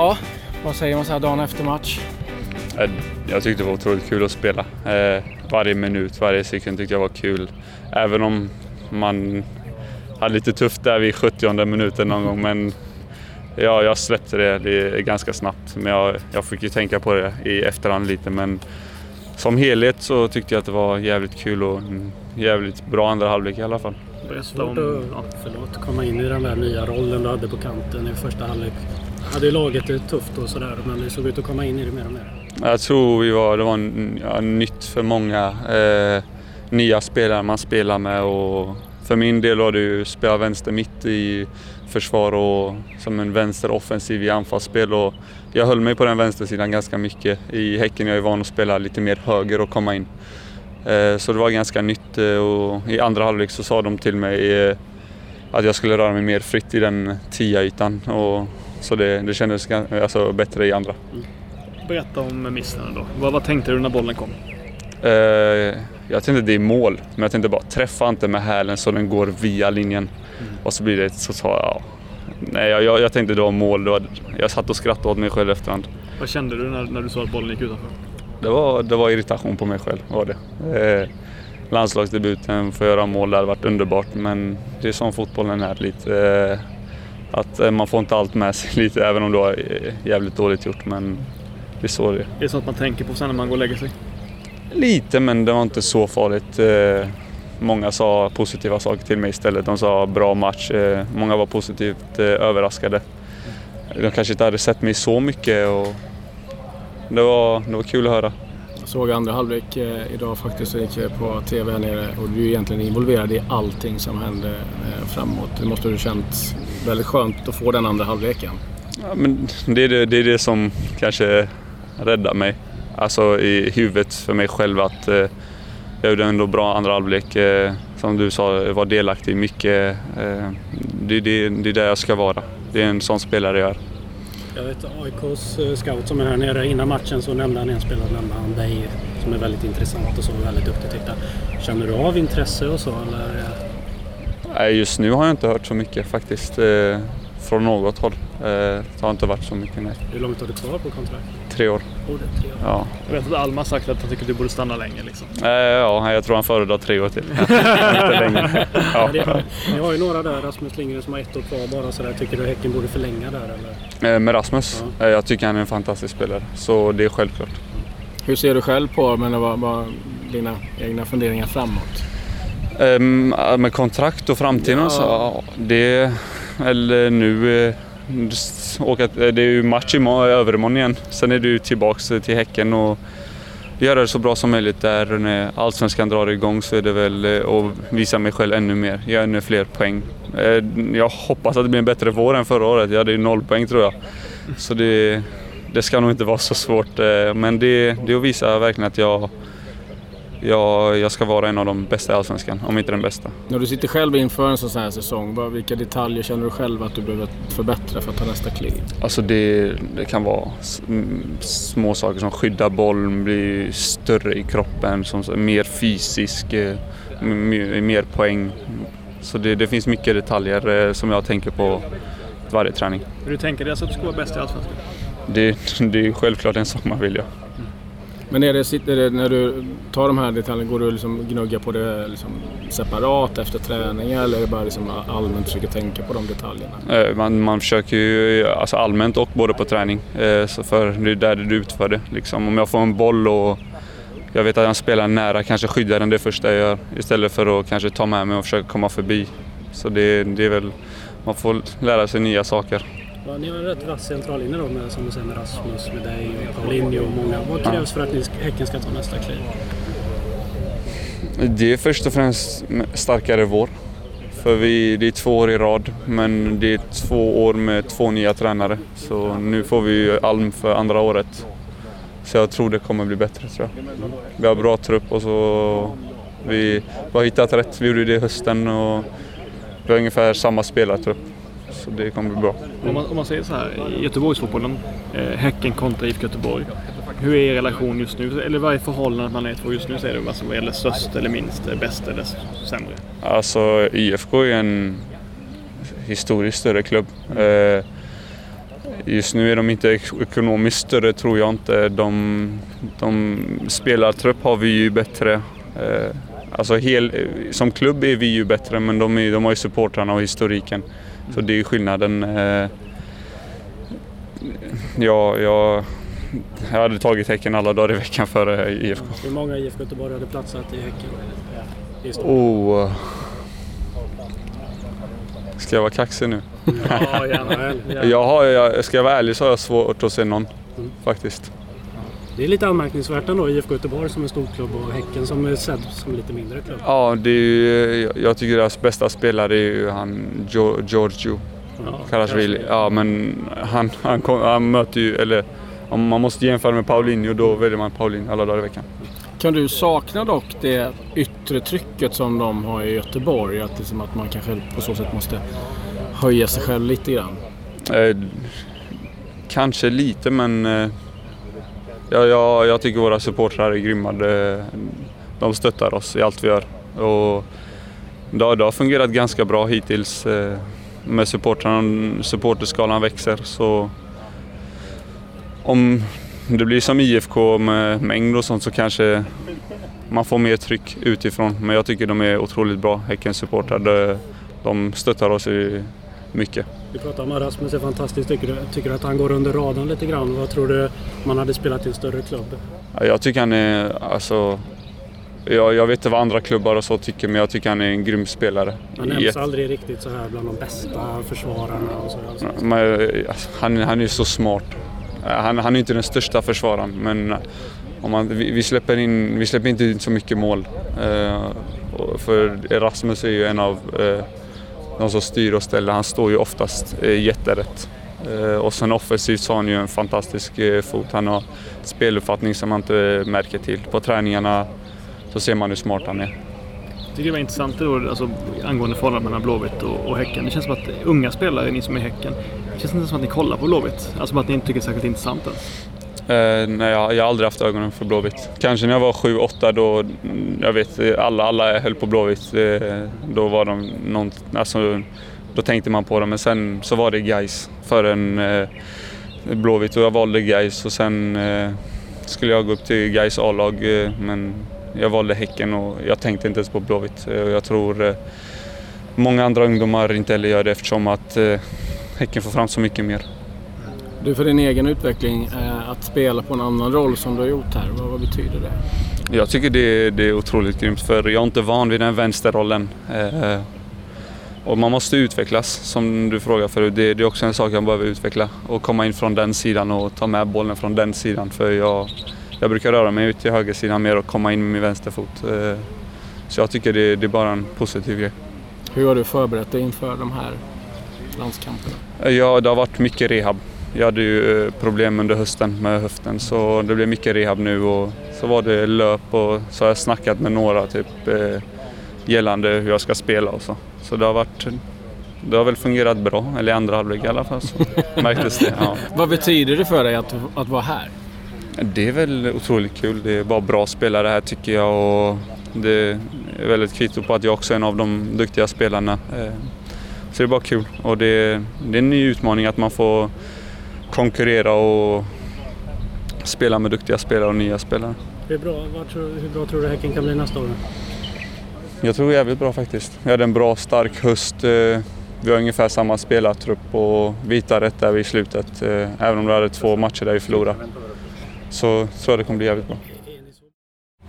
Ja, vad säger man så här dagen efter match? Jag tyckte det var otroligt kul att spela. Eh, varje minut, varje sekund tyckte jag var kul. Även om man hade lite tufft där vid 70 minuten någon gång. Men ja, jag släppte det, det ganska snabbt. Men jag, jag fick ju tänka på det i efterhand lite. Men som helhet så tyckte jag att det var jävligt kul och en jävligt bra andra halvlek i alla fall. Svårt att ja, förlåt, komma in i den där nya rollen du hade på kanten i första halvlek. Hade ju laget det tufft och sådär men det såg ut att komma in i det mer och mer. Jag tror vi var, det var ja, nytt för många eh, nya spelare man spelar med och för min del var det ju spela vänster mitt i försvar och som en vänster offensiv i anfallsspel och jag höll mig på den vänstersidan ganska mycket. I Häcken jag är van att spela lite mer höger och komma in. Eh, så det var ganska nytt eh, och i andra halvlek så sa de till mig eh, att jag skulle röra mig mer fritt i den tia ytan och så det, det kändes alltså, bättre i andra. Berätta om missen då. Vad, vad tänkte du när bollen kom? Jag tänkte det är mål, men jag tänkte bara träffa inte med hälen så den går via linjen. Mm. Och så blir det så sa jag, nej jag, jag tänkte det var mål. Jag satt och skrattade åt mig själv efterhand. Vad kände du när, när du såg att bollen gick utanför? Det var, det var irritation på mig själv, var det. Uh, landslagsdebuten, få göra mål, det hade varit underbart. Men det är som fotbollen är lite. Uh, att man får inte allt med sig lite, även om det var jävligt dåligt gjort. Men det är så det är. Det är sånt man tänker på sen när man går och lägger sig? Lite, men det var inte så farligt. Eh, många sa positiva saker till mig istället. De sa bra match. Eh, många var positivt eh, överraskade. De kanske inte hade sett mig så mycket och det var, det var kul att höra. Jag såg andra halvlek idag faktiskt, jag gick på TV här nere och du är egentligen involverad i allting som hände framåt. Det måste ha känts väldigt skönt att få den andra halvleken. Ja, men det, är det, det är det som kanske rädda mig. Alltså i huvudet för mig själv att eh, jag gjorde ändå bra andra halvlek. Eh, som du sa, var delaktig i mycket. Eh, det, det, det är där jag ska vara. Det är en sån spelare jag är. Jag vet AIKs eh, scout som är här nere innan matchen så nämnde han en spelare, nämnde han dig som är väldigt intressant och så väldigt duktig tyckte Känner du av intresse och så eller? Nej, just nu har jag inte hört så mycket faktiskt. Eh, från något håll. Eh, det har inte varit så mycket nej. Hur långt har du kvar på kontrakt? Tre år. Oh, det tre år. Ja. Jag vet att Alma sagt att han tycker att du borde stanna länge. Liksom. Eh, ja, jag tror han föredrar tre år till. inte länge. Ja. Ni har ju några där, Rasmus Lindgren som har ett år kvar bara sådär. Tycker du Häcken borde förlänga där eller? Eh, med Rasmus? Ja. Eh, jag tycker han är en fantastisk spelare. Så det är självklart. Hur ser du själv på men vad, vad, dina egna funderingar framåt? Um, med kontrakt och framtiden ja. så, ja, det eller nu åka, eh, det är ju match i övermorgon igen. Sen är du tillbaks eh, till Häcken och göra det så bra som möjligt där när Allsvenskan drar igång så är det väl eh, att visa mig själv ännu mer, göra ännu fler poäng. Jag hoppas att det blir en bättre vår än förra året. Jag hade ju noll poäng tror jag. Så det, det ska nog inte vara så svårt. Men det, det är att visa verkligen att jag jag, jag ska vara en av de bästa i Allsvenskan, om inte den bästa. När du sitter själv inför en sån här säsong, vilka detaljer känner du själv att du behöver förbättra för att ta nästa kliv? Alltså det, det kan vara små saker som skydda bollen, bli större i kroppen, som, mer fysisk, eh, mer, poäng. Så det, det, finns mycket detaljer eh, som jag tänker på varje träning. Hur du tänker dig alltså att du ska vara bäst i Allsvenskan? Det, det är självklart en sak man vill, ja. Men är det, sitter det, när du tar de här detaljerna, går du liksom gnugga på det liksom separat efter träning eller är det bara liksom allmänt försöker tänka på de detaljerna? Eh, man, man försöker ju alltså allmänt och både på träning. Eh, så för det är där du utför det. Liksom. Om jag får en boll och jag vet att jag spelar nära, kanske skyddar den det första jag gör istället för att kanske ta med mig och försöka komma förbi. Så det, det är väl, man får lära sig nya saker. Ja, ni har en rätt vass centrallinje då med, som du säger, med Rasmus, med dig och Paulinho och många. Vad krävs för att ni, Häcken ska ta nästa kliv? Det är först och främst starkare vår. För vi, det är två år i rad, men det är två år med två nya tränare. Så nu får vi Alm för andra året. Så jag tror det kommer bli bättre tror jag. Vi har bra trupp och så vi, vi har hittat rätt. Vi gjorde det i hösten och vi har ungefär samma spelartrupp. Så det kommer bli bra. Om man, om man säger så här, Göteborgsfotbollen, eh, Häcken kontra IFK Göteborg. Hur är er relation just nu? Eller vad är förhållandet mellan er två just nu? Säger du alltså, vad gäller störst eller minst, bäst eller sämre? Alltså IFK är en historiskt större klubb. Eh, just nu är de inte ekonomiskt större tror jag inte. De, de spelartrupp har vi ju bättre. Eh, alltså hel, som klubb är vi ju bättre men de, är, de har ju supportrarna och historiken. Så det är skillnaden. Eh, ja, jag, jag hade tagit Häcken alla dagar i veckan före IFK. Hur många IFK Göteborg hade platsat i Häcken? Oh. Ska jag vara kaxig nu? Ja, gärna. Jag har, jag, ska jag vara ärlig så har jag svårt att se någon. Mm. Faktiskt. Det är lite anmärkningsvärt ändå, IFK Göteborg som en stor klubb och Häcken som är sedd som en lite mindre klubb. Ja, det är ju, jag tycker deras bästa spelare är ju han Gio- Giorgio Ja, Karasvili. Ja, men han, han, kom, han möter ju, eller om man måste jämföra med Paulinho då väljer man Paulinho alla dagar i veckan. Kan du sakna dock det yttre trycket som de har i Göteborg? Att, liksom att man kanske på så sätt måste höja sig själv lite grann? Eh, kanske lite men eh, ja, jag, jag tycker våra supportrar är grymma. De, de stöttar oss i allt vi gör. Och det, har, det har fungerat ganska bra hittills eh, med supportrarna. Supporterskalan växer så om det blir som IFK med mängd och sånt så kanske man får mer tryck utifrån. Men jag tycker de är otroligt bra, Häckens supportrar. De, de stöttar oss i mycket. Vi pratar om att Rasmus är fantastisk. Tycker du, tycker du att han går under radarn lite grann? Vad tror du om man hade spelat i en större klubb? Ja, Jag tycker han är, alltså, jag, jag vet inte vad andra klubbar och så tycker men jag tycker han är en grym spelare. Han nämns Jätte- aldrig riktigt så här bland de bästa försvararna och så. Alltså. Men, alltså, han, han är så smart. Han, han är inte den största försvararen men om man, vi, vi, släpper in, vi släpper inte in så mycket mål. Eh, för Rasmus är ju en av eh, de som styr och ställer. Han står ju oftast eh, jätterätt. Eh, och sen offensivt så har han ju en fantastisk eh, fot. Han har speluppfattning som man inte märker till. På träningarna så ser man hur smart han är. Jag tycker det var intressant då, alltså, angående förhållandet mellan Blåvitt och, och Häcken. Det känns som att unga spelare, ni som är Häcken, det känns inte som att ni kollar på Blåvitt. Alltså att ni inte tycker det är särskilt intressant ens. Eh, nej, jag, jag har aldrig haft ögonen för Blåvitt. Kanske när jag var 7-8 då, jag vet, alla, alla höll på Blåvitt. Eh, då var de någon, alltså, då tänkte man på dem. Men sen så var det Gais förrän eh, Blåvitt och jag valde Gais och sen eh, skulle jag gå upp till Gais A-lag eh, men jag valde Häcken och jag tänkte inte ens på Blåvitt. Eh, och jag tror eh, många andra ungdomar inte heller gör det eftersom att eh, Häcken får fram så mycket mer. Du för din egen utveckling, eh, att spela på en annan roll som du har gjort här, vad, vad betyder det? Jag tycker det, det är otroligt grymt för jag är inte van vid den vänsterrollen. Eh, och man måste utvecklas som du frågar förut. Det, det är också en sak jag behöver utveckla och komma in från den sidan och ta med bollen från den sidan. För jag, jag brukar röra mig ut till högersidan mer och komma in med min vänsterfot. Eh, så jag tycker det, det är bara en positiv grej. Hur har du förberett dig inför de här landskamperna? Ja, det har varit mycket rehab. Jag hade ju eh, problem under hösten med höften så det blev mycket rehab nu och så var det löp och så har jag snackat med några typ eh, gällande hur jag ska spela och så. Så det har varit det har väl fungerat bra, eller i andra halvlek i alla fall så märktes det. Ja. Vad betyder det för dig att, att vara här? Det är väl otroligt kul. Det är bara bra spelare här tycker jag och det är väldigt kvitto på att jag också är en av de duktiga spelarna. Eh, Så det är bara kul och det, det är en ny utmaning att man får konkurrera och spela med duktiga spelare och nya spelare. Hur bra, vad tror, hur bra tror du Häcken kan bli nästa år? Jag tror jävligt bra faktiskt. Vi hade en bra stark höst. eh, Vi har ungefär samma spelartrupp och vi hittade rätt där vid slutet. eh, Även om vi hade två matcher där vi förlorade. Så tror jag det kommer bli jävligt bra.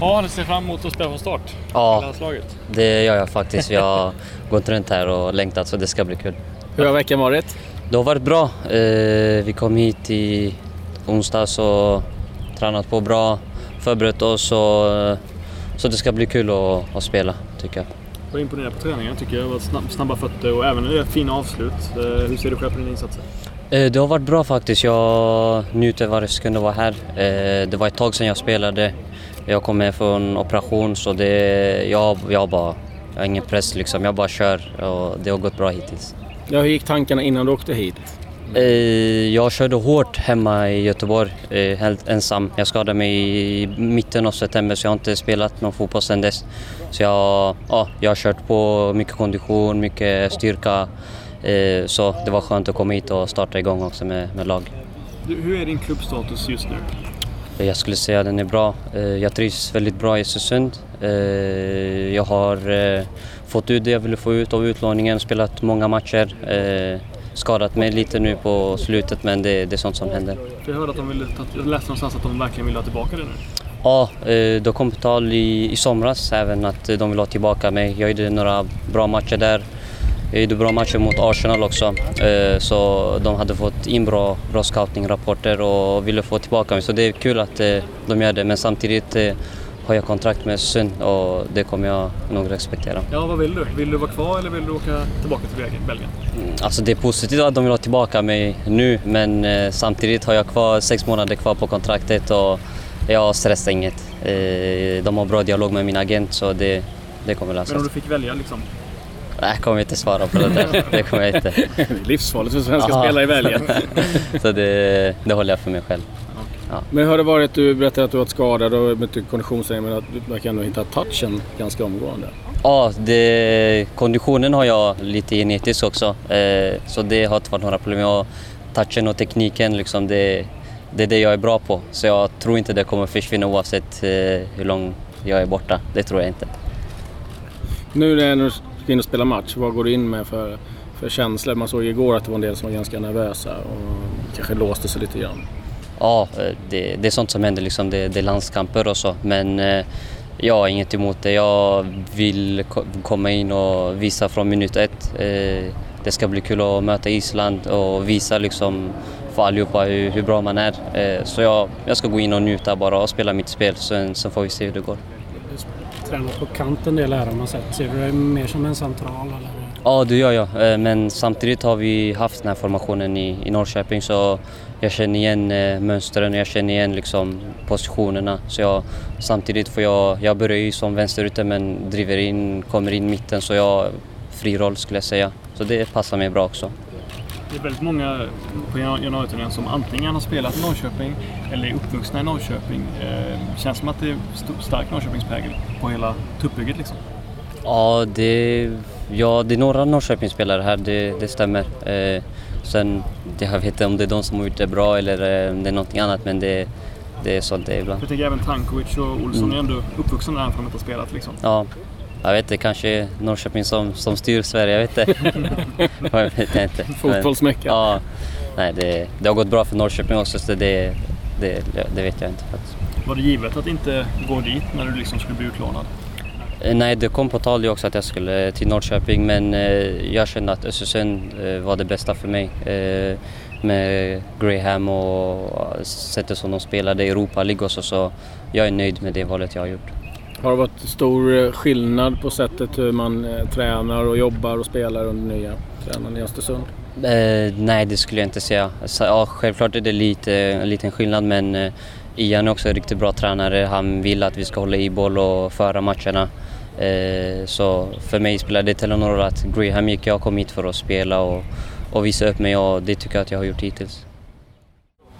Ja, du ser fram emot att spela från start i Ja, landslaget. det gör jag faktiskt. Jag har gått runt här och längtat så det ska bli kul. Hur har veckan varit? Det har varit bra. Eh, Vi kom hit i onsdags och tränat på bra, förberett oss och, eh, så det ska bli kul att, att spela tycker jag. Jag var imponerad på träningen tycker jag. Snabba fötter och även fina avslut. Eh, Hur ser du själv på dina insatser? Det har varit bra faktiskt. Jag njuter varje sekund att vara här. Det var ett tag sedan jag spelade. Jag kom med från operation så det, jag, jag bara, jag har ingen press liksom. Jag bara kör och det har gått bra hittills. Ja, hur gick tankarna innan du åkte hit? Eh, Jag körde hårt hemma i Göteborg, eh, helt ensam. Jag skadade mig i mitten av september så jag har inte spelat någon fotboll sedan dess. Så jag, ja, jag har kört på mycket kondition, mycket styrka. Eh, så det var skönt att komma hit och starta igång också med, med lag. Du, hur är din klubbstatus just nu? Jag skulle säga att den är bra. Jag trivs väldigt bra i Östersund. Jag har fått ut det jag ville få ut av utlåningen, spelat många matcher. Skadat mig lite nu på slutet men det, det är sånt som händer. Jag hörde att de ville, jag läste någonstans att de verkligen vill ha tillbaka det nu. Ja, det kom på tal i, i somras även att de vill ha tillbaka mig. Jag gjorde några bra matcher där. Jag gjorde bra matcher mot Arsenal också. Eh, så de hade fått in bra, bra scouting-rapporter och ville få tillbaka mig. Så det är kul att eh, de gör det. Men samtidigt eh, har jag kontrakt med Östersund och det kommer jag nog respektera. Ja, vad vill du? Vill du vara kvar eller vill du åka tillbaka till Belgien? Mm, alltså det är positivt att de vill ha tillbaka mig nu men samtidigt har jag kvar sex månader kvar på kontraktet och jag stressar inget. de har bra dialog med min agent så det, det kommer lösa sig. Men om du fick välja liksom? Nej, jag kommer inte svara på det där. Det kommer jag inte. Det är livsfarligt för svenska Aha. spelare i Belgien. Så det, det håller jag för mig själv. Ja. Men har det varit? Du berättade att du varit skadad och mycket konditionsträning men att du verkar ändå hitta touchen ganska omgående. Ja, det, konditionen har jag lite genetiskt också. Eh, så det har inte varit några problem. Jag, touchen och tekniken, liksom, det, det är det jag är bra på. Så jag tror inte det kommer försvinna oavsett eh, hur lång jag är borta. Det tror jag inte. Nu när du ska in och spela match, vad går du in med för, för känslor? Man såg igår att det var en del som var ganska nervösa och kanske låste sig lite grann. Ja, det, det är sånt som händer. Liksom. Det, det är landskamper och så. Men eh, jag har inget emot det. Jag vill komma in och visa från minut ett. Eh, det ska bli kul att möta Island och visa liksom för allihopa hur, hur bra man är. Eh, så jag, jag ska gå in och njuta bara och spela mitt spel, sen, sen får vi se hur det går tränat på kanten del här har man sett. Ser du dig mer som en central eller? Ja, det gör jag. Eh, men samtidigt har vi haft den här formationen i, i Norrköping så jag känner igen eh, mönstren och jag känner igen liksom positionerna. Så jag, samtidigt får jag, jag börjar ju som vänsterytter men driver in, kommer in mitten så jag fri roll skulle jag säga. Så det passar mig bra också. Det är väldigt många på januariturnén som antingen har spelat i Norrköping eller är uppvuxna i Norrköping. Eh, känns som att det är stark Norrköpingsprägel på hela tuppbygget liksom. Ja, det, ja, det är några Norrköpingsspelare här, det, det stämmer. Eh, sen, jag vet inte om det är de som har gjort det bra eller eh, om det är någonting annat, men det, det är sånt det är ibland. Jag tänker även Tankovic och Olsson mm. är ändå uppvuxna där för att de inte har spelat liksom. Ja, jag vet inte, kanske Norrköping som, som styr Sverige, jag vet inte. jag vet inte. Fotbollsmecka. Ja, nej, det, det har gått bra för Norrköping också så det, det, det vet jag inte faktiskt. Var det givet att inte gå dit när du liksom skulle bli utlånad? Eh, nej, det kom på tal också att jag skulle till Norrköping men eh, jag kände att Östersund eh, var det bästa för mig. Med Graham och sättet som de spelade i Europa League också så jag är nöjd med det valet jag har gjort. Har det varit stor eh, skillnad på sättet hur man eh, tränar och jobbar och spelar under nya tränaren i Östersund? Eh, nej, det skulle jag inte säga. Så, ja, självklart är det lite, en liten skillnad men eh, Ian är också en riktigt bra tränare. Han vill att vi ska hålla i boll och föra matcherna. Eh, så för mig spelar det någon roll att Graham gick. Jag kom hit för att spela och, och visa upp mig och det tycker jag att jag har gjort hittills.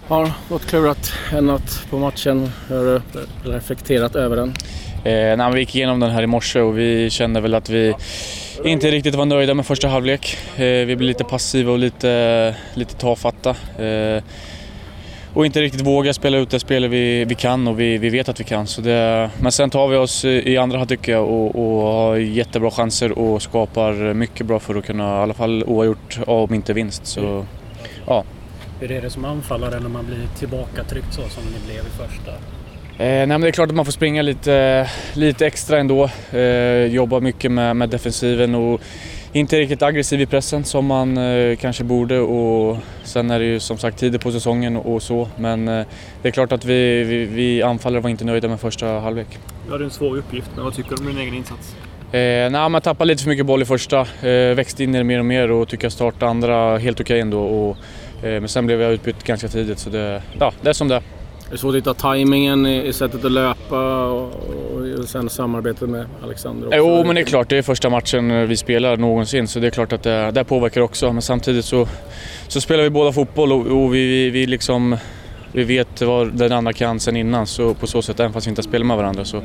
Har gått klurat en natt på matchen. Har du reflekterat över den? Eh, nej, vi gick igenom den här i morse och vi kände väl att vi inte riktigt var nöjda med första halvlek. Eh, vi blev lite passiva och lite, lite tafatta. Eh, och inte riktigt våga spela ut det spelet vi, vi kan och vi, vi vet att vi kan. Så det, men sen tar vi oss i andra halvlek tycker jag och, och har jättebra chanser och skapar mycket bra för att kunna i alla fall oavgjort, om inte vinst. Så, ja. Hur är det som anfallare när man blir tillbakatryckt så som ni blev i första? Eh, nej, det är klart att man får springa lite, lite extra ändå. Eh, jobba mycket med, med defensiven och inte riktigt aggressiv i pressen som man eh, kanske borde. Och sen är det ju som sagt tider på säsongen och, och så. Men eh, det är klart att vi, vi, vi anfallare var inte nöjda med första halvlek. Du hade en svår uppgift, men vad tycker du om din egen insats? Eh, nej, man tappade lite för mycket boll i första. Eh, växte in i det mer och mer och tycker jag startade andra helt okej okay ändå. Och, eh, men sen blev jag utbytt ganska tidigt så det, ja, det är som det är. Det är svårt att hitta tajmingen i, sättet att löpa och, och sen samarbetet med Alexander också. Jo, men det är klart. Det är första matchen vi spelar någonsin så det är klart att det, det påverkar också. Men samtidigt så, så spelar vi båda fotboll och, och vi, vi, vi, liksom, vi vet vad den andra kan sen innan. Så på så sätt, även fast vi inte spelar med varandra. Så,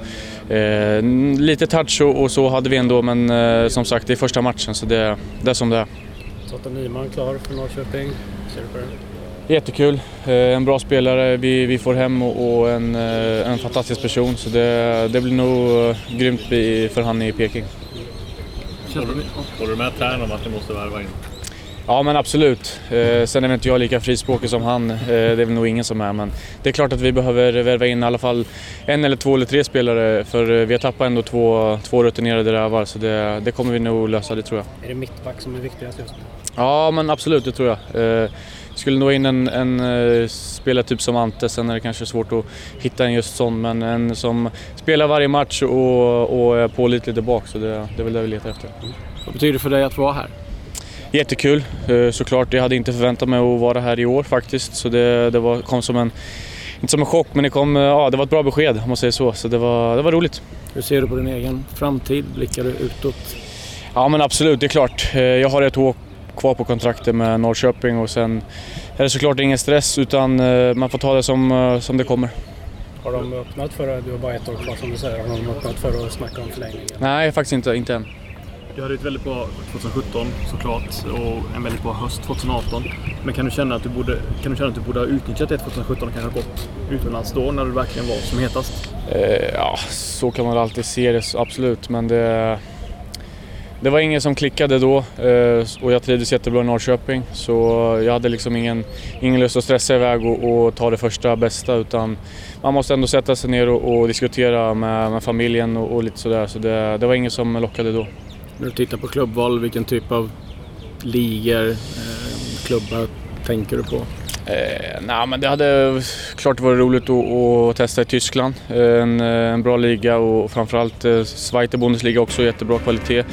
eh, lite touch och, och, så hade vi ändå, men eh, som sagt det är första matchen så det, det är som det är. Totte Nyman klar för Norrköping. Ser du på det? Jättekul. Eh, En bra spelare vi, vi får hem och, en, eh, en fantastisk person. Så det, det blir nog eh, grymt i- för han i Peking. Håller du med tränaren om att ni måste värva in? Ja men absolut. Eh, sen är väl inte jag lika frispråkig som han. Eh, det är väl nog ingen som är. Men det är klart att vi behöver värva in i alla fall en eller två eller tre spelare. För vi har tappat ändå två, två rutinerade rävar. Så det, det kommer vi nog lösa, det tror jag. Är det mittback som är viktigast just nu? Ja men absolut, det tror jag. Eh, skulle nog in en, en eh, spelare typ som Ante. Sen är det kanske svårt att hitta en just sån. Men en som spelar varje match och, och är pålitlig där bak. Så det, det är väl det vi letar efter. Vad betyder det för dig att vara här? Jättekul eh, såklart. Jag hade inte förväntat mig att vara här i år faktiskt. Så det, det var, kom som en, inte som en chock, men det, kom, eh, ja, det var ett bra besked om man säger så. Så det var, det var roligt. Hur ser du på din egen framtid? Blickar du utåt? Ja men absolut, det är klart. Jag har ett år kvar på kontraktet med Norrköping och sen är det såklart ingen stress utan eh, man får ta det som, eh, som det kommer. Har de öppnat för, du har bara ett år kvar som du säger, har de öppnat för att snacka om förlängningen? Nej, faktiskt inte, inte än. Du hade ett väldigt bra 2017 såklart och en väldigt bra höst 2018. Men kan du känna att du borde, kan du känna att du borde ha utnyttjat det 2017 och kanske gått utomlands då när du verkligen var som hetast? Eh, ja, så kan man alltid se det, absolut. Men det, det var ingen som klickade då eh, och jag trivdes jättebra i Norrköping. Så jag hade liksom ingen, ingen lust att stressa iväg och, och ta det första bästa utan man måste ändå sätta sig ner och, och diskutera med, med familjen och, och lite sådär. Så det, det var ingen som lockade då. När du tittar på klubbval, vilken typ av ligor, eh, klubbar tänker du på? Eh, nej, men det hade klart varit roligt att, att testa i Tyskland. Eh, En, eh, en bra liga och framförallt Zweite Bundesliga också, jättebra kvalitet.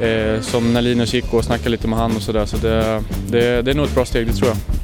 Eh, som när Linus gick och snackade lite med han och sådär. Så det, det, det är nog ett bra steg, det tror jag.